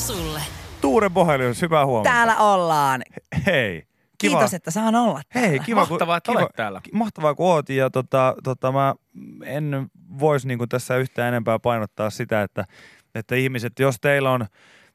sulle. Tuure Bohelius, hyvää huomenta. Täällä ollaan. Hei. Kiva. Kiitos, että saan olla täällä. Hei, kiva, kun- Mahtavaa, että kiva, olet täällä. Mahtavaa, kun oot. Ja tota, tota, mä en voisi niinku tässä yhtään enempää painottaa sitä, että, että ihmiset, jos teillä on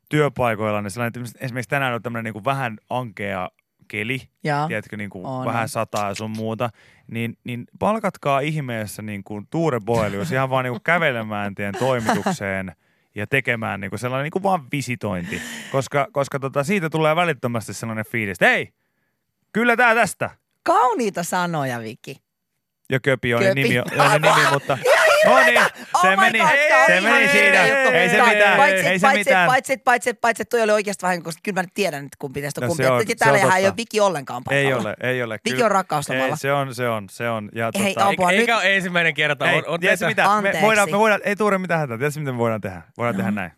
työpaikoilla, niin sellainen, että esimerkiksi tänään on tämmöinen niinku vähän ankea keli, Joo. tiedätkö, niin kuin On, vähän sataa ja sun muuta, niin, niin palkatkaa ihmeessä niin kuin Tuure Boelius ihan vaan niin kuin kävelemään tien toimitukseen ja tekemään niin kuin sellainen niin kuin vaan visitointi, koska, koska tota, siitä tulee välittömästi sellainen fiilis, että hei, kyllä tää tästä. Kauniita sanoja, Viki. Ja Köpi on Köpi. nimi, on nimi mutta no niin, se Oh meni, God, se meni siinä, juttu. ei se Tää- mitään, paitsi, ei se paitsi, mitään. Paitsi, paitsi, paitsi, että toi oli oikeasti vähän, koska kyllä mä nyt tiedän, että kumpi teistä on No kumpi. se on- Että se täällä on ei ole. Viki ollenkaan paikalla. Ei ole, ei ole. Viki on rakkauslomalla. Ei, se on, se on, se on. Ja Hei, tota, apua, Eikä, nyt- eikä ole ensimmäinen kerta. Ei, on, mitä? Me voidaan, me voidaan, ei Tuure mitään hätää. Tiedätkö mitä me voidaan tehdä? Voidaan tehdä näin.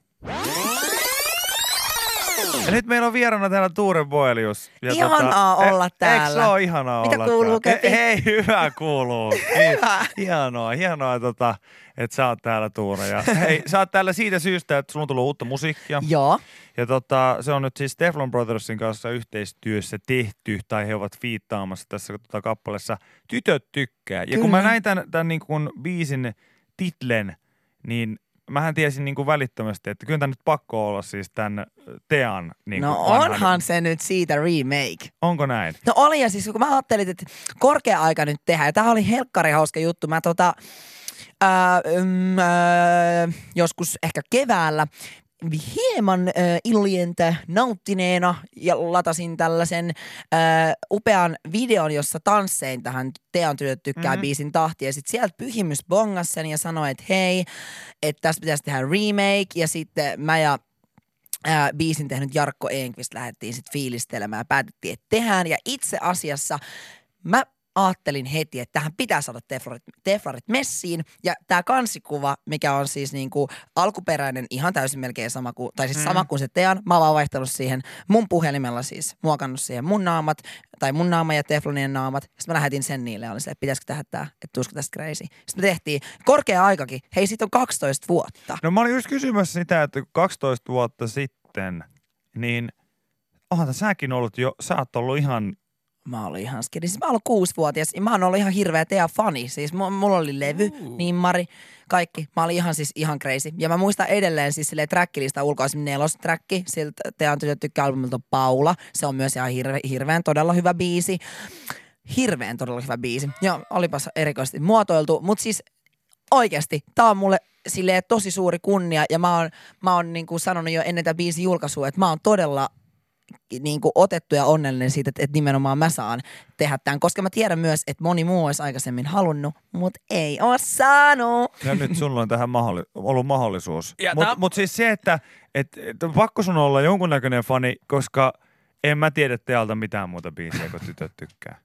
Ja nyt meillä on vieraana täällä Tuure Boelius. Ja Ihanaa olla e- täällä. Eikö se ole ihanaa Mitä olla kuuluu, täällä? Köpi? E- Hei, hyvä kuuluu. Hyvä. Hienoa, hienoa, tota, että sä oot täällä Tuure. Ja, hei, sä oot täällä siitä syystä, että sulla on tullut uutta musiikkia. Joo. Ja tota, se on nyt siis Teflon Brothersin kanssa yhteistyössä tehty, tai he ovat fiittaamassa tässä tota, kappaleessa Tytöt tykkää. Ja kun mä Kyllä. näin tämän, tämän niin kuin biisin titlen, niin mähän tiesin niin kuin välittömästi, että kyllä tämä nyt pakko olla siis tämän Tean niin No kuin vanhan- onhan se nyt siitä remake. Onko näin? No oli ja siis kun mä ajattelin, että korkea aika nyt tehdä. Ja tää oli helkkari hauska juttu. Mä tota, ää, ym, ää, joskus ehkä keväällä hieman äh, illientä nauttineena ja latasin tällaisen äh, upean videon, jossa tanssein tähän Tean tytöt tykkää Mhm. mm-hmm. biisin tahtiin. Ja sitten sieltä pyhimys bongas sen ja sanoi, että hei, että tästä pitäisi tehdä remake. Ja sitten mä ja ää, biisin tehnyt Jarkko Enqvist lähdettiin sitten fiilistelemään ja päätettiin, että tehdään. Ja itse asiassa mä ajattelin heti, että tähän pitää saada teflarit, teflarit messiin. Ja tämä kansikuva, mikä on siis niinku alkuperäinen, ihan täysin melkein sama kuin, tai siis sama kuin se Tean. Mä oon vaan vaihtanut siihen mun puhelimella siis, muokannut siihen mun naamat, tai mun naama ja teflonien naamat. Sitten mä lähetin sen niille olin se, että pitäisikö tehdä tää, että tulisiko tästä crazy. Sitten me tehtiin korkea aikakin. Hei, siitä on 12 vuotta. No mä olin just kysymässä sitä, että 12 vuotta sitten, niin onhan säkin ollut jo, sä oot ollut ihan Mä olin ihan skidi. Siis mä olin kuusivuotias ja mä oon ollut ihan hirveä Tea-fani. Siis mu- mulla oli levy, Uh. nimmari, kaikki. Mä olin ihan siis ihan crazy. Ja mä muistan edelleen siis silleen trackilista ulkoa esimerkiksi nelostracki. Siltä Tean tytöt tykkää albumilta Paula. Se on myös ihan hirve, hirveän todella hyvä biisi. Hirveän todella hyvä biisi. Ja olipas erikoisesti muotoiltu. Mutta siis oikeasti, tää on mulle silleen tosi suuri kunnia. Ja mä oon, mä oon niin kuin sanonut jo ennen tätä biisin julkaisua, että mä oon todella niin kuin otettu ja onnellinen siitä, että, että nimenomaan mä saan tehdä tämän. Koska mä tiedän myös, että moni muu olisi aikaisemmin halunnut, mutta ei ole saanut. Ja nyt sulla on tähän mahdolli- ollut mahdollisuus. Mutta mut siis se, että et, et, on pakko sun olla jonkunnäköinen fani, koska en mä tiedä tealta mitään muuta biisiä, kun tytöt tykkää.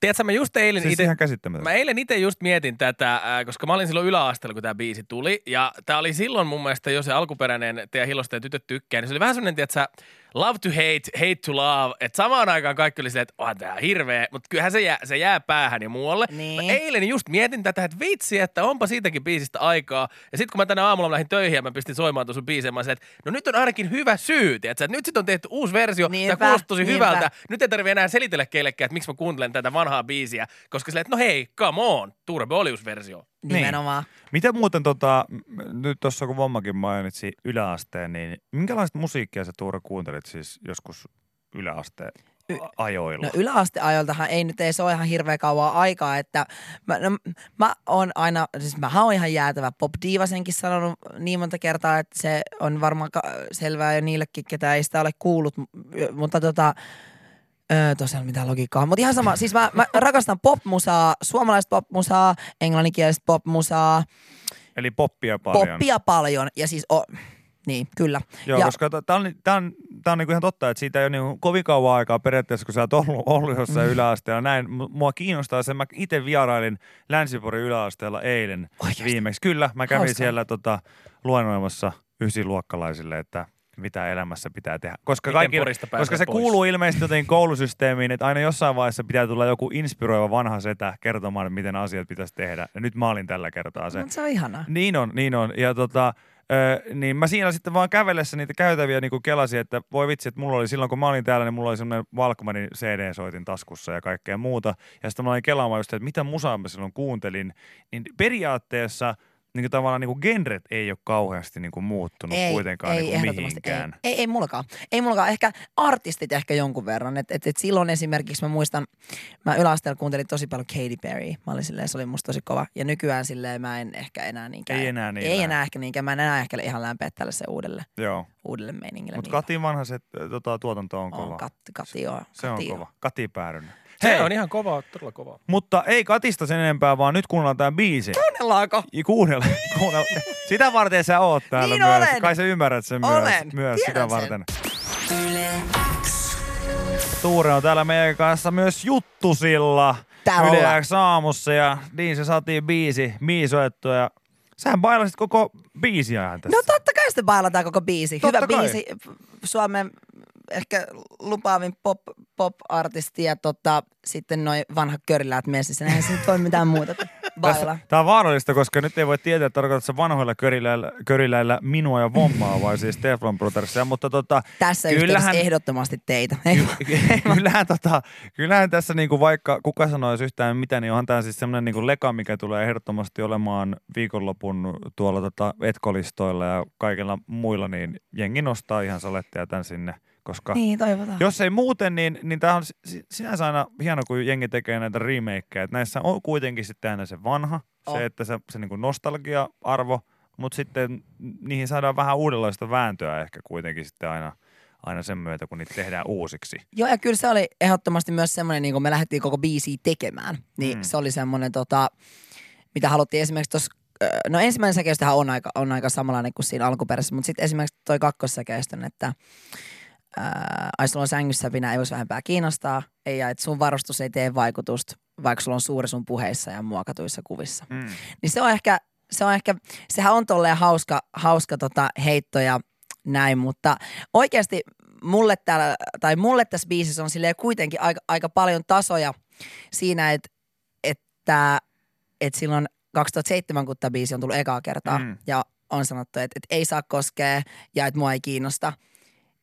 Tiedätkö, mä just eilen Siis ite. Mä eilen itse just mietin tätä, koska mä olin silloin yläasteella, kun tämä biisi tuli. Ja tämä oli silloin mun mielestä jo se alkuperäinen Teidän Hilosta ja tytöt tykkää. Niin se oli vähän semmoinen, että love to hate, hate to love. Että samaan aikaan kaikki oli silleen, että on tää hirveä. Mutta kyllähän se jää, se jää päähän ja muualle. Niin. Mä eilen just mietin tätä, että vitsi, että onpa siitäkin biisistä aikaa. Ja sitten kun mä tänä aamulla lähdin töihin ja mä pistin soimaan tuon sun biiseen, mä olin silleen, että no nyt on ainakin hyvä syy. Tiedätkö? Että nyt sitten on tehty uusi versio. Niinpä, Tämä kuulostaa tosi niinpä. hyvältä. Nyt ei tarvitse enää selitellä kellekään, että miksi mä kuuntelen tätä vanhaa biisiä. Koska silleen, että no hei, come on, Tuure Bolius-versio. Nimenomaan. Mitä muuten tota, nyt tuossa kun Vommakin mainitsi yläasteen, niin minkälaista musiikkia sä Tuura kuuntelit siis joskus yläasteen Y- ajoilla? No yläasteajoltahan ei nyt ei se ole ihan hirveän kauan aikaa, että mä, no, mä oon aina, siis mä oon ihan jäätävä pop diivasenkin sanonut niin monta kertaa, että se on varmaan ka- selvää jo niillekin, ketä ei sitä ole kuullut, mutta tota, Öö, tosiaan mitään logiikkaa. Mutta ihan sama, siis mä, mä rakastan popmusaa, suomalaista popmusaa, englanninkielistä popmusaa, Eli poppia paljon. poppia paljon ja siis o, niin, kyllä. Joo, ja, koska tämä on, tää on, tää on niinku ihan totta, että siitä ei ole niinku kovin kauan aikaa periaatteessa, kun sä oot ollut, ollut jossain mm. yläasteella. Näin, mua kiinnostaa se, mä itse vierailin Länsiporin yläasteella eilen Oikeasti? viimeksi. Kyllä, mä kävin Hauskaa. siellä tota, luennoimassa ysiluokkalaisille, että mitä elämässä pitää tehdä. Koska, pääsee koska se pois? kuuluu ilmeisesti jotenkin koulusysteemiin, että aina jossain vaiheessa pitää tulla joku inspiroiva vanha setä kertomaan, miten asiat pitäisi tehdä. Ja nyt mä olin tällä kertaa se. Mut se on ihanaa. Niin on, niin on. Ja tota, Öö, niin mä siinä sitten vaan kävellessä niitä käytäviä niin kelasin, että voi vitsi, että mulla oli silloin kun mä olin täällä, niin mulla oli semmoinen Walkmanin CD-soitin taskussa ja kaikkea muuta. Ja sitten mä olin kelaamaan just, että mitä musaa mä silloin kuuntelin. Niin periaatteessa – niin kuin tavallaan niin kuin genret ei ole kauheasti niin kuin muuttunut ei, kuitenkaan ei, niin kuin mihinkään. Ei, ei, ei mullakaan. Ei mullakaan. Ehkä artistit ehkä jonkun verran. Et, et, et silloin esimerkiksi mä muistan, mä yläasteella kuuntelin tosi paljon Katy Perry. Mä olin silleen, se oli musta tosi kova. Ja nykyään silleen mä en ehkä enää niinkään. Ei enää niin Ei enää ehkä niinkään. Mä en enää ehkä ihan lämpeä se uudelle, Joo. uudelle meiningille. Mutta. Katin vanha se tota, tuotanto on, on kova. Kat, kati, joo. se on kati, kova. Kati Päärynen. Se Hei, on ihan kova, todella kova. mutta ei Katista sen enempää, vaan nyt kuunnellaan tämä biisi. Kuunnellaanko? Ja Kuunnella, kuunnella. Sitä varten sä oot täällä Niin myös. olen. Kai sä ymmärrät sen Olen. myös, myös sitä varten. Tuure on täällä meidän kanssa myös Juttusilla. Täällä Yle. X aamussa ja niin se saatiin biisi, biisoettua ja sähän bailasit koko biisiä tässä. No totta kai sitten bailataan koko biisi. Totta Hyvä kai. biisi. Suomen ehkä lupaavin pop, pop-artisti ja tota, sitten noin vanhat köriläät messissä. Eihän se nyt voi mitään muuta kuin baila. Tämä on vaarallista, koska nyt ei voi tietää, että tarkoitatko vanhoilla köriläillä, köriläillä minua ja Vommaa vai siis Teflon Brothersia, mutta tota, Tässä kyllähän, ehdottomasti teitä. Ei, kyllähän, tota, kyllähän tässä niinku vaikka kuka sanoisi yhtään mitä, niin onhan tämä siis semmoinen niinku leka, mikä tulee ehdottomasti olemaan viikonlopun tuolla tota etkolistoilla ja kaikilla muilla, niin jengi nostaa ihan saletteja tän sinne, koska niin, toivotaan. jos ei muuten, niin, niin tämä on si- sinänsä aina hieno, kun jengi tekee näitä remakeja. Että näissä on kuitenkin sitten aina se vanha, On. se, että se, se niin nostalgia-arvo, mutta sitten niihin saadaan vähän uudenlaista vääntöä ehkä kuitenkin sitten aina, aina sen myötä, kun niitä tehdään uusiksi. Joo, ja kyllä se oli ehdottomasti myös semmoinen, niin kun me lähdettiin koko biisiä tekemään, niin Mm. mm. se oli semmoinen, tota, mitä haluttiin esimerkiksi tuossa, no ensimmäinen säkeistöhän on aika, on aika samanlainen kuin siinä alkuperäisessä, mutta sitten esimerkiksi toi kakkossäkeistön, että ää, ai sulla on sängyssä pinä, ei voisi vähempää kiinnostaa, ei, ja että sun varustus ei tee vaikutusta, vaikka sulla on suuri sun puheissa ja muokatuissa kuvissa. Mm. Niin se on ehkä, se on ehkä, sehän on tolleen hauska, hauska tota heitto ja näin, mutta oikeasti mulle täällä, tai mulle tässä biisissä on silleen kuitenkin aika, aika paljon tasoja siinä, että, että, että silloin 2007, kun tämä biisi on tullut ekaa kertaa mm. ja on sanottu, että, että ei saa koskea ja että mua ei kiinnosta.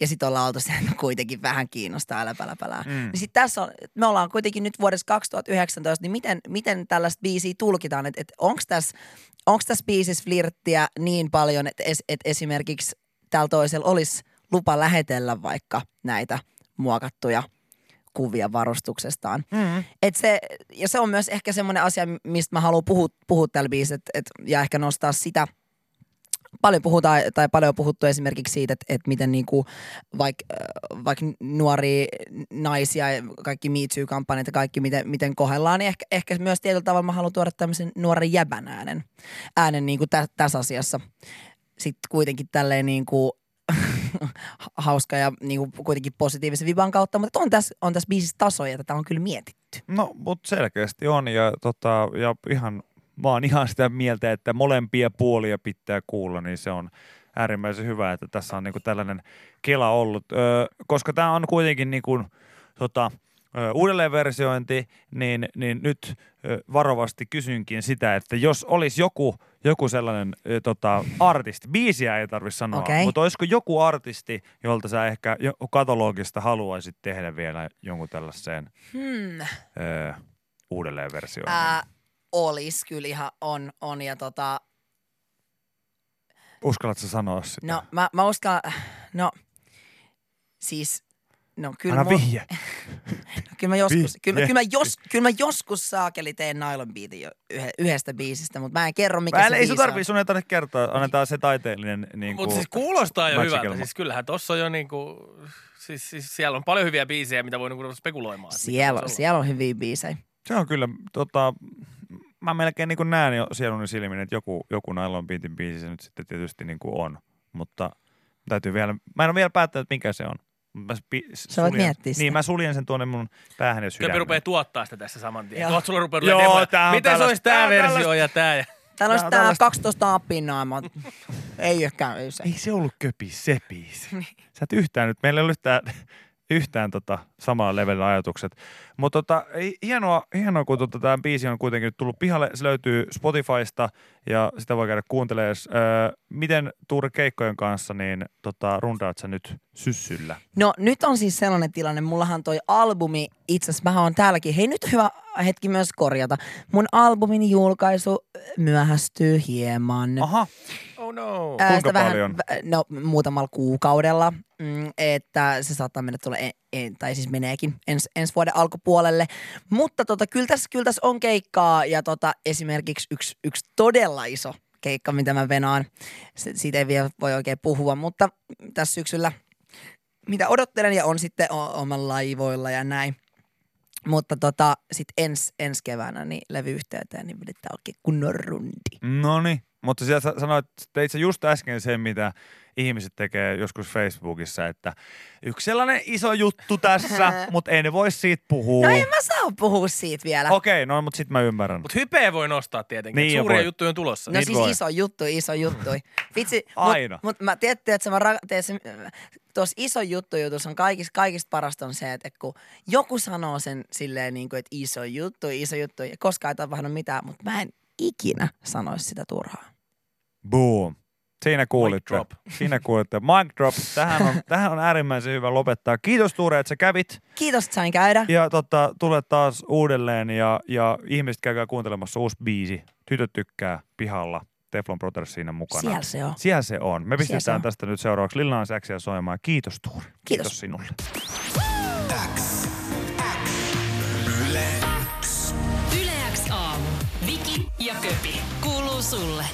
Ja sitten ollaan oltu sen, että kuitenkin vähän kiinnostaa, älä pälä pälää. Mm. Niin sit tässä on, me ollaan kuitenkin nyt vuodessa 2019, niin miten, miten tällaista biisiä tulkitaan? Että et, onko tässä onks tässä biisissä flirttiä niin paljon, että es, et esimerkiksi tällä toisella olisi lupa lähetellä vaikka näitä muokattuja kuvia varustuksestaan. Mm. Et se, ja se on myös ehkä semmoinen asia, mistä mä haluan puhua, puhua tällä biisillä, et, et, ja ehkä nostaa sitä, paljon puhutaan, tai paljon on puhuttu esimerkiksi siitä, että, että miten niinku vaikka vaik nuoria naisia ja kaikki Me Too-kampanjat ja kaikki, miten, miten kohdellaan, niin ehkä, ehkä myös tietyllä tavalla mä haluan tuoda tämmöisen nuoren jäbän äänen, äänen niinku tä, tässä asiassa. Sitten kuitenkin tälleen niinku hauska ja niinku kuitenkin positiivisen viban kautta, mutta on tässä, on tässä biisissä tasoja, tätä on kyllä mietitty. No, mutta selkeästi on ja, tota, ja ihan, mä oon ihan sitä mieltä, että molempia puolia pitää kuulla, niin se on äärimmäisen hyvä, että tässä on niinku tällainen kela ollut, öö, koska tämä on kuitenkin niinku, tota, ö, uudelleenversiointi, niin, niin nyt ö, varovasti kysynkin sitä, että jos olisi joku, joku sellainen ö, tota, artisti, biisiä ei tarvitse sanoa, Okei. mutta olisiko joku artisti, jolta sä ehkä katalogista haluaisit tehdä vielä jonkun tällaiseen Hmm. ö, uudelleenversioinnin? Ää, olis kyllä ihan on, on ja tota, Uskallatko sanoa sitä? no mä, mä uskallan, no siis, no kyllä, Anna mun- vihje. no, kyllä mä joskus, kyllä, mä- kyllä, mä jos, kyllä mä joskus saakeli teen nylon beatin jo yhe, yhdestä biisistä, mutta mä en kerro mikä Mä, se ei on. tarvii, sun ei tarvitse kertoa, annetaan se taiteellinen niin Mutta siis kuulostaa jo hyvältä. Siis kyllähän tossa on jo niinku, siis, siis siellä on paljon hyviä biisejä, mitä voi niinku spekuloimaan. Siellä, siellä on hyviä biisejä. Se on kyllä, tota, mä melkein niin näen jo sieluni silmin, että joku, joku Nylon Beatin biisi se nyt sitten tietysti niin kuin on. Mutta täytyy vielä, mä en ole vielä päättänyt, mikä se on. Mä spi, Sä voit miettiä sitä. Niin, mä suljen sen tuonne mun päähän ja Köpi sydämeen. rupeaa tuottaa sitä tässä saman tien. Joo. Tuot sulla rupeaa Joo, demoja. tää on Miten se tällaista- olisi tää tää versio tällaista- ja tää? Ja... Täällä olisi Tää on tää tällaista- 12 apinaa, mutta ei ehkä, ei se. Ei se ollut köpi, se biisi. Niin. Sä et yhtään nyt, meillä ei ollut yhtään yhtään tota samalla levelillä ajatukset. Mutta tota, ei- hienoa, hienoa, kun tota, tämä biisi on kuitenkin nyt tullut pihalle. Se löytyy Spotifysta ja sitä voi käydä kuuntelemaan. Öö, miten Tuure keikkojen kanssa, niin tota, rundaat sä nyt syssyllä? No nyt on siis sellainen tilanne, mullahan toi albumi, itse asiassa mä oon täälläkin, hei nyt hyvä hetki myös korjata. Mun albumin julkaisu myöhästyy hieman. Aha, Oh no. Ää, Kuinka paljon? Vähän, no muutamalla kuukaudella, mm, että se saattaa mennä tuolle, en, en, tai siis meneekin ens, ensi vuoden alkupuolelle. Mutta tota, kyllä, tässä, kyllä tässä on keikkaa ja tota, esimerkiksi yksi, yksi todella iso keikka, mitä mä venaan. Siitä ei vielä voi oikein puhua, mutta tässä syksyllä mitä odottelen ja on sitten o- omalla laivoilla ja näin. Mutta tota, sitten ens, ensi keväänä niin levyyhteyteen niin vedetään oikein kunnon rundi. no niin. Mutta siellä sä sanoit, teit sä just äsken sen, mitä ihmiset tekee joskus Facebookissa, että yksi sellainen iso juttu tässä, mutta en voi siitä puhua. No en mä saa puhua siitä vielä. Okei, no mutta sitten mä ymmärrän. Mutta hypeä voi nostaa tietenkin. Niin Suuria voi. juttuja on tulossa. No Niin siis voi. iso juttu, iso juttu. Vitsi, Aina. Mutta mut mä tiedätte, että se, mä ra- tuossa iso juttu jutussa on kaikista, kaikista parasta on se, että kun joku sanoo sen silleen niin kuin, että iso juttu, iso juttu, ja koskaan ei tapahdu mitään, mutta mä en ikinä sanoisi sitä turhaa. Boom. Siinä kuulitte. drop. Siinä kuulitte. Mic drop. Tähän on, tähän on äärimmäisen hyvä lopettaa. Kiitos Tuure, että sä kävit. Kiitos, että sain käydä. Ja tota, tule taas uudelleen ja, ja ihmiset käykää kuuntelemassa uusi biisi. Tytöt tykkää pihalla. Teflon Brothers siinä mukana. Siellä se on. Siellä se on. Me pistetään on. tästä nyt seuraavaksi Lil Nas Xia soimaan. Kiitos Tuuri. Kiitos. sinulle. Yle X aamu. Viki ja Köpi. Kuuluu sulle.